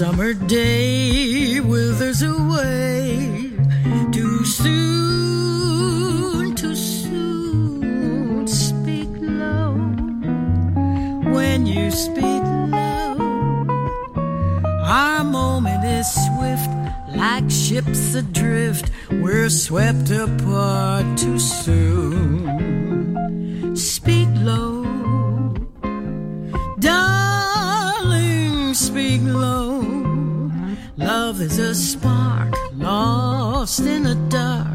Summer day withers away too soon, too soon. Speak low when you speak low. Our moment is swift, like ships adrift. We're swept apart too soon. Love is a spark lost in the dark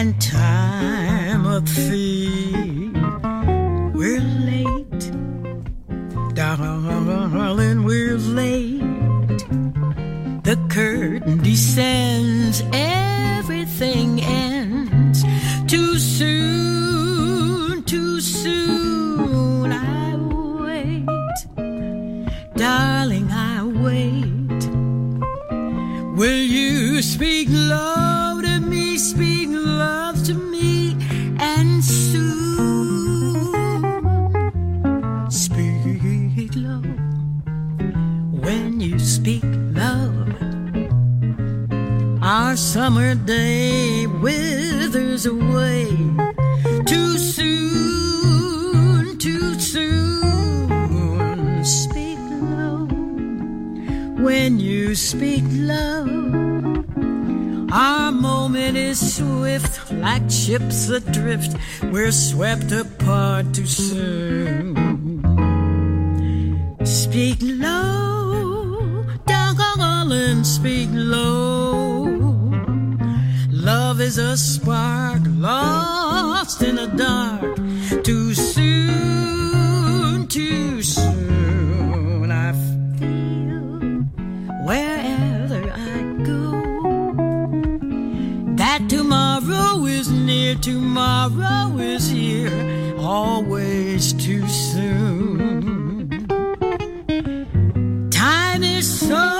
and time a thief. We're late, darling, we're late. The curtain descends, everything ends summer day withers away too soon, too soon. Speak low when you speak low. Our moment is swift, like ships adrift. We're swept apart too soon. Is a spark lost in the dark. Too soon, too soon. I feel wherever I go that tomorrow is near, tomorrow is here, always too soon. Time is so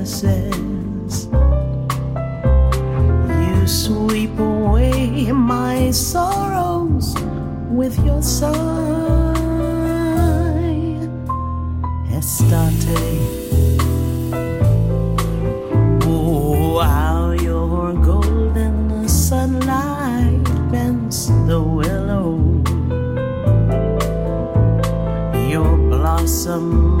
You sweep away my sorrows with your sigh, Estate. Oh, how your golden sunlight bends the willow. Your blossom.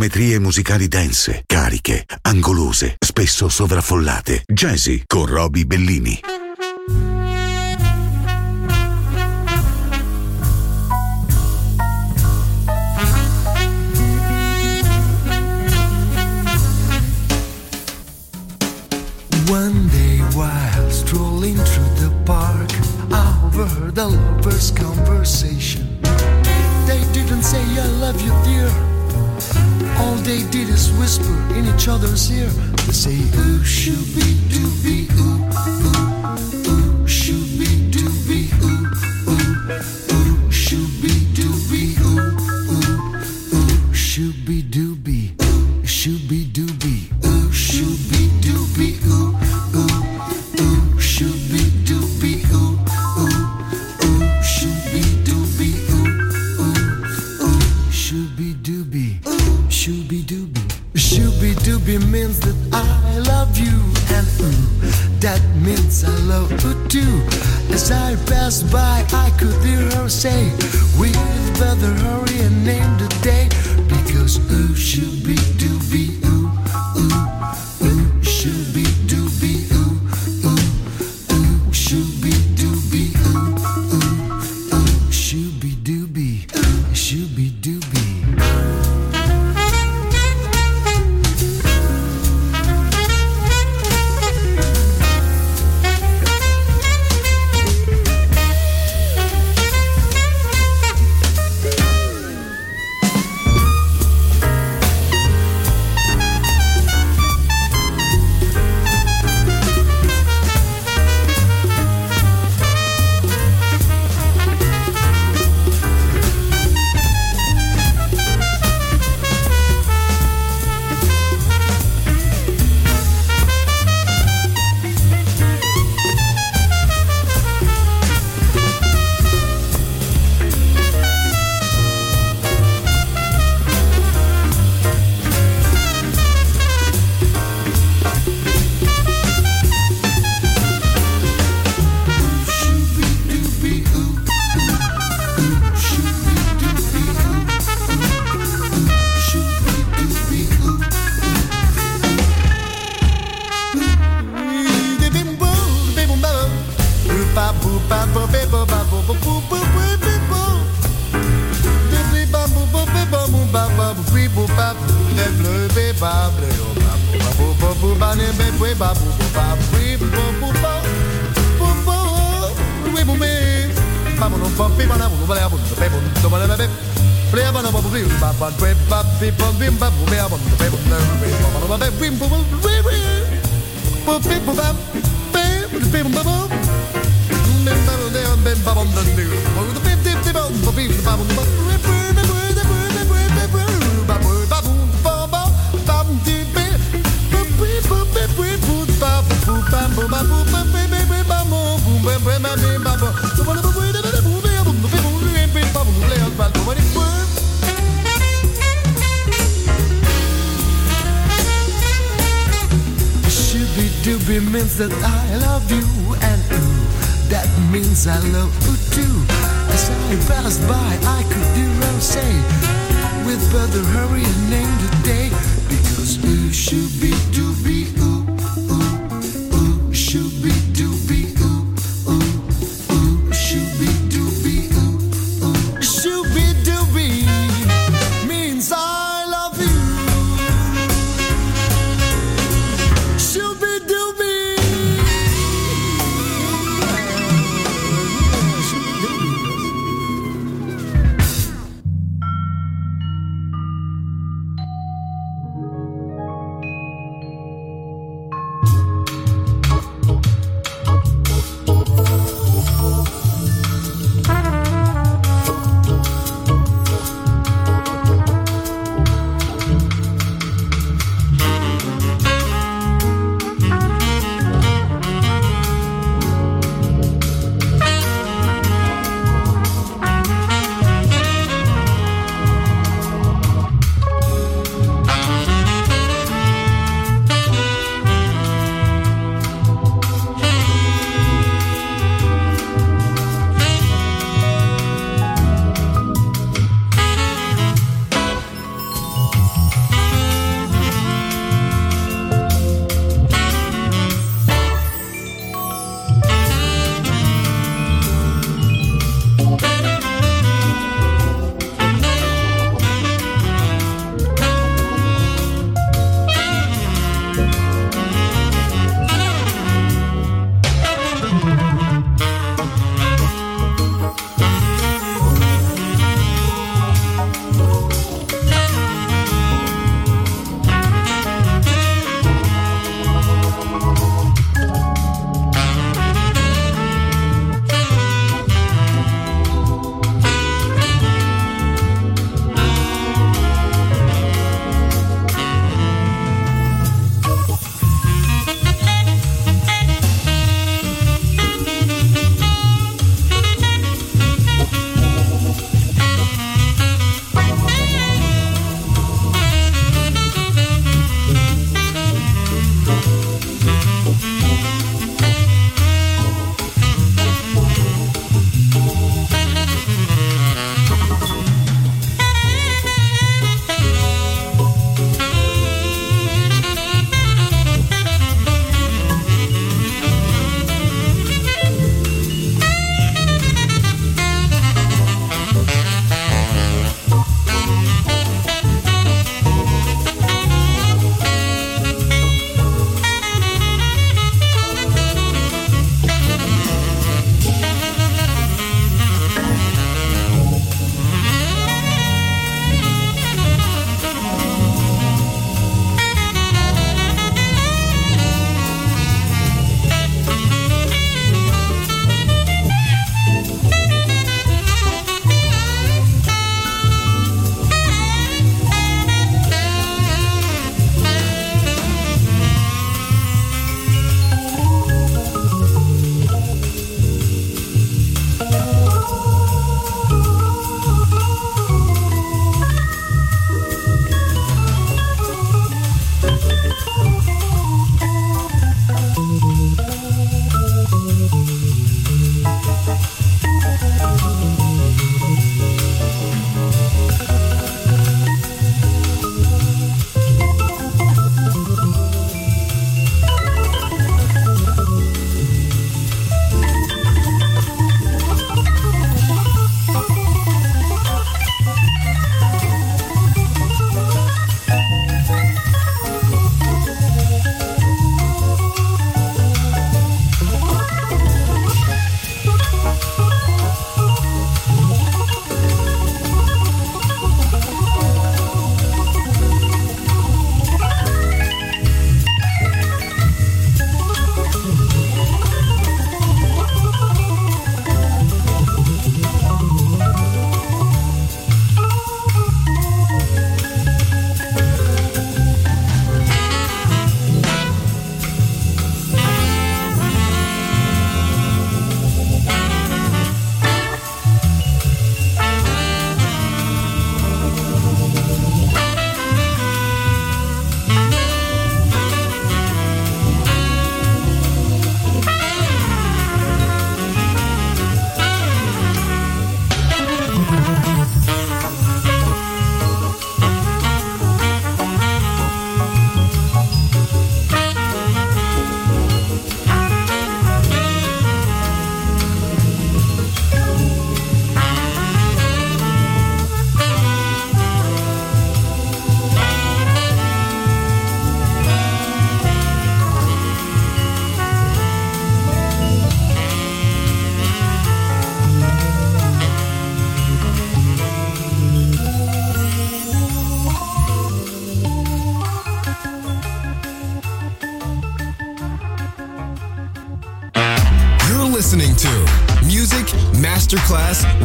Geometrie musicali dense, cariche, angolose, spesso sovraffollate. Jazzy con Roby Bellini. One day while strolling through the park, I overheard a lover's conversation. They didn't say I love you, dear. All they did is whisper in each other's ear. They say, ooh, shooby dooby, ooh, ooh, Dooby means that I love you, and ooh, that means I love you too. As I passed by, I could hear her say, We'd better hurry and name the day, because ooh, shooby dooby, Dooby means that I love you, and ooh, that means I love you too. As I passed by, I could hear her say, We'd better hurry and name the day, because ooh, be dooby, be ooh,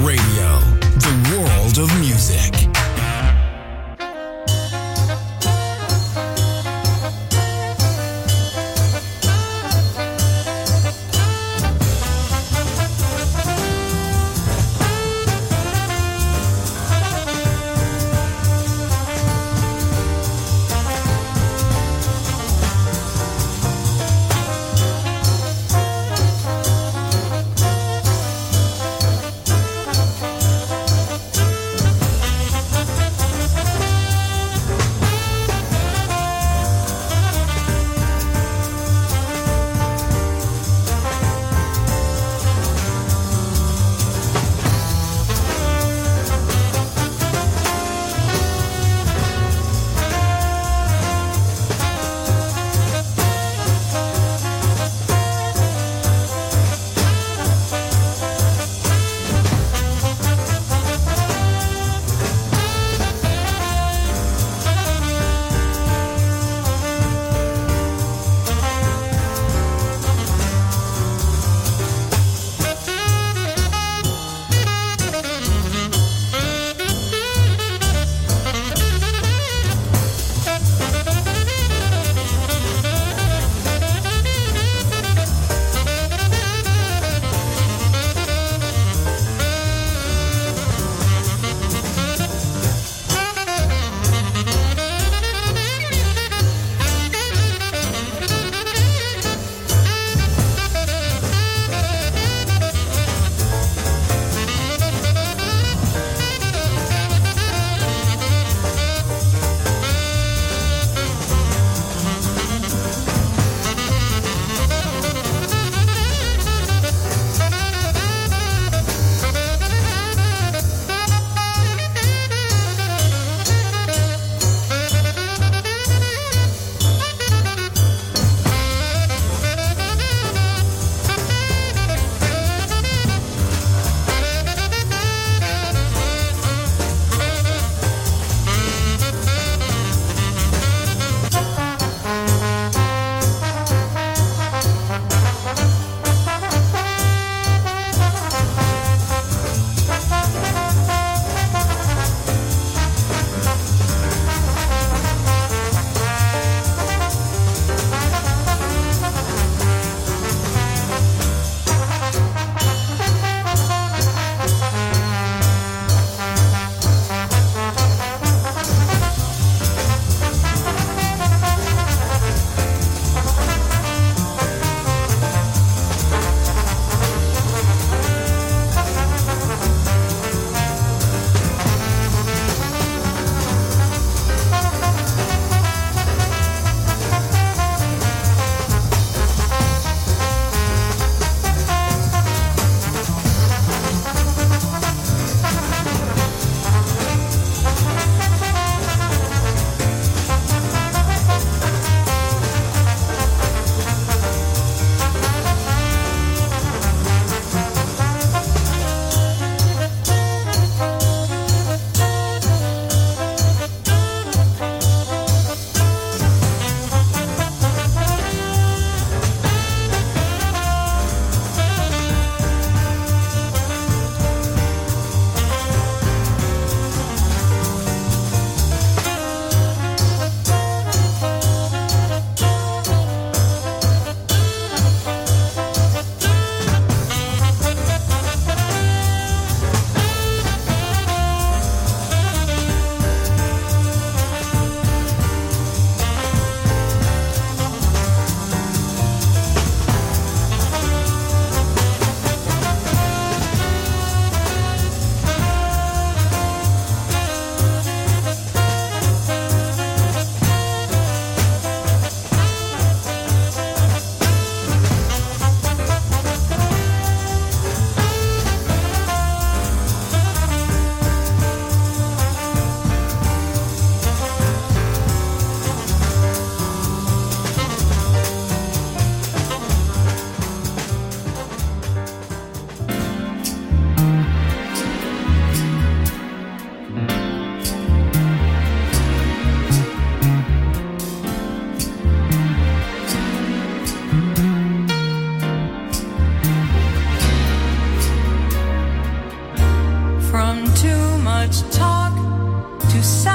Radio, to silent